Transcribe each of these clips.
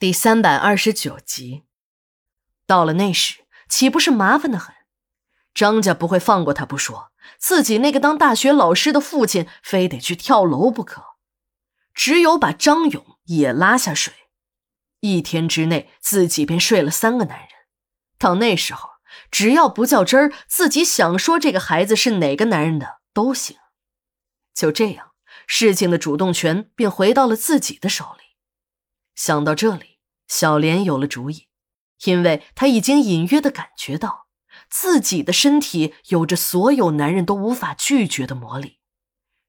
第三百二十九集，到了那时，岂不是麻烦的很？张家不会放过他不说，自己那个当大学老师的父亲非得去跳楼不可。只有把张勇也拉下水。一天之内，自己便睡了三个男人。到那时候，只要不较真儿，自己想说这个孩子是哪个男人的都行。就这样，事情的主动权便回到了自己的手里。想到这里，小莲有了主意，因为她已经隐约的感觉到自己的身体有着所有男人都无法拒绝的魔力，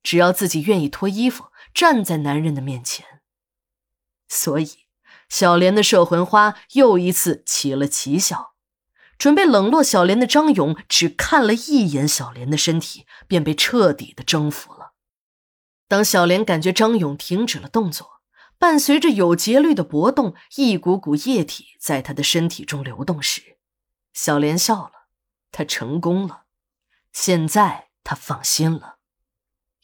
只要自己愿意脱衣服站在男人的面前。所以，小莲的摄魂花又一次起了奇效。准备冷落小莲的张勇，只看了一眼小莲的身体，便被彻底的征服了。当小莲感觉张勇停止了动作，伴随着有节律的搏动，一股股液体在他的身体中流动时，小莲笑了。他成功了，现在他放心了。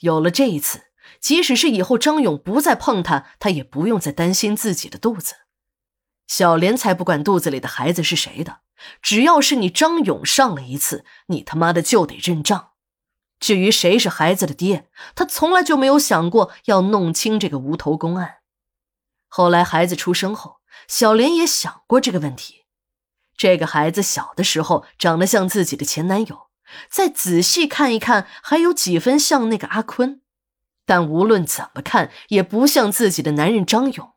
有了这一次，即使是以后张勇不再碰他，他也不用再担心自己的肚子。小莲才不管肚子里的孩子是谁的，只要是你张勇上了一次，你他妈的就得认账。至于谁是孩子的爹，他从来就没有想过要弄清这个无头公案。后来孩子出生后，小莲也想过这个问题。这个孩子小的时候长得像自己的前男友，再仔细看一看，还有几分像那个阿坤。但无论怎么看，也不像自己的男人张勇。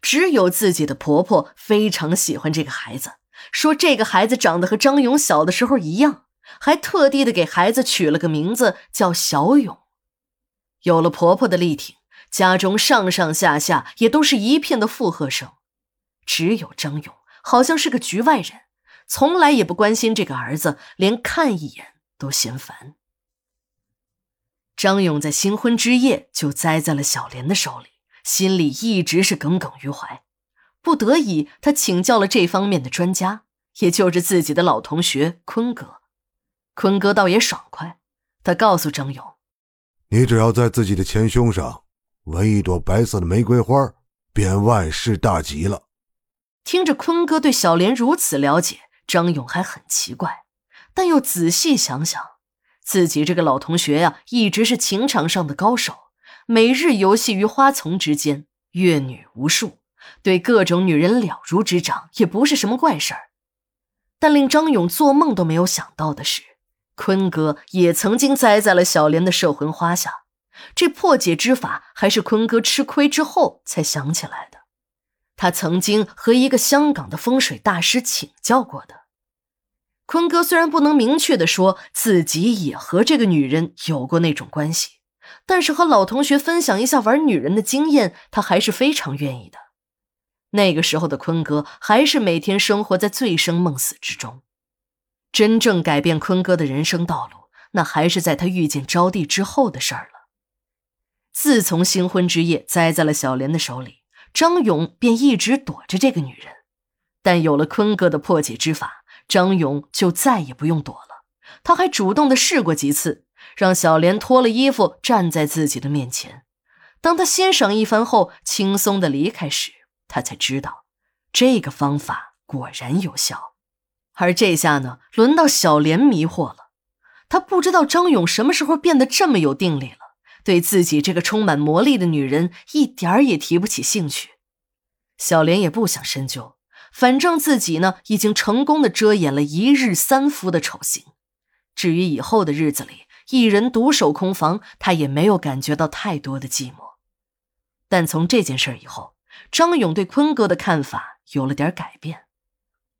只有自己的婆婆非常喜欢这个孩子，说这个孩子长得和张勇小的时候一样，还特地的给孩子取了个名字叫小勇。有了婆婆的力挺。家中上上下下也都是一片的附和声，只有张勇好像是个局外人，从来也不关心这个儿子，连看一眼都嫌烦。张勇在新婚之夜就栽在了小莲的手里，心里一直是耿耿于怀。不得已，他请教了这方面的专家，也就是自己的老同学坤哥。坤哥倒也爽快，他告诉张勇：“你只要在自己的前胸上。”纹一朵白色的玫瑰花，便万事大吉了。听着坤哥对小莲如此了解，张勇还很奇怪，但又仔细想想，自己这个老同学呀，一直是情场上的高手，每日游戏于花丛之间，阅女无数，对各种女人了如指掌，也不是什么怪事儿。但令张勇做梦都没有想到的是，坤哥也曾经栽在了小莲的摄魂花下。这破解之法还是坤哥吃亏之后才想起来的。他曾经和一个香港的风水大师请教过的。坤哥虽然不能明确的说自己也和这个女人有过那种关系，但是和老同学分享一下玩女人的经验，他还是非常愿意的。那个时候的坤哥还是每天生活在醉生梦死之中。真正改变坤哥的人生道路，那还是在他遇见招娣之后的事儿了。自从新婚之夜栽在了小莲的手里，张勇便一直躲着这个女人。但有了坤哥的破解之法，张勇就再也不用躲了。他还主动的试过几次，让小莲脱了衣服站在自己的面前。当他欣赏一番后，轻松的离开时，他才知道这个方法果然有效。而这下呢，轮到小莲迷惑了。他不知道张勇什么时候变得这么有定力了。对自己这个充满魔力的女人一点儿也提不起兴趣，小莲也不想深究，反正自己呢已经成功的遮掩了一日三夫的丑行。至于以后的日子里，一人独守空房，她也没有感觉到太多的寂寞。但从这件事以后，张勇对坤哥的看法有了点改变，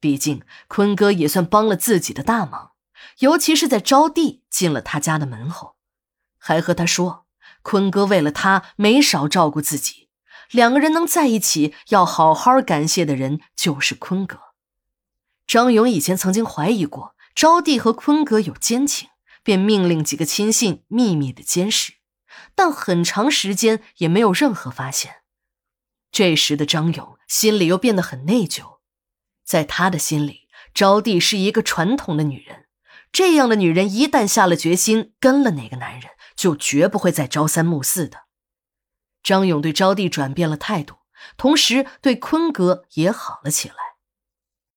毕竟坤哥也算帮了自己的大忙，尤其是在招娣进了他家的门后，还和他说。坤哥为了他没少照顾自己，两个人能在一起，要好好感谢的人就是坤哥。张勇以前曾经怀疑过招娣和坤哥有奸情，便命令几个亲信秘密的监视，但很长时间也没有任何发现。这时的张勇心里又变得很内疚，在他的心里，招娣是一个传统的女人，这样的女人一旦下了决心跟了哪个男人。就绝不会再朝三暮四的。张勇对招娣转变了态度，同时对坤哥也好了起来。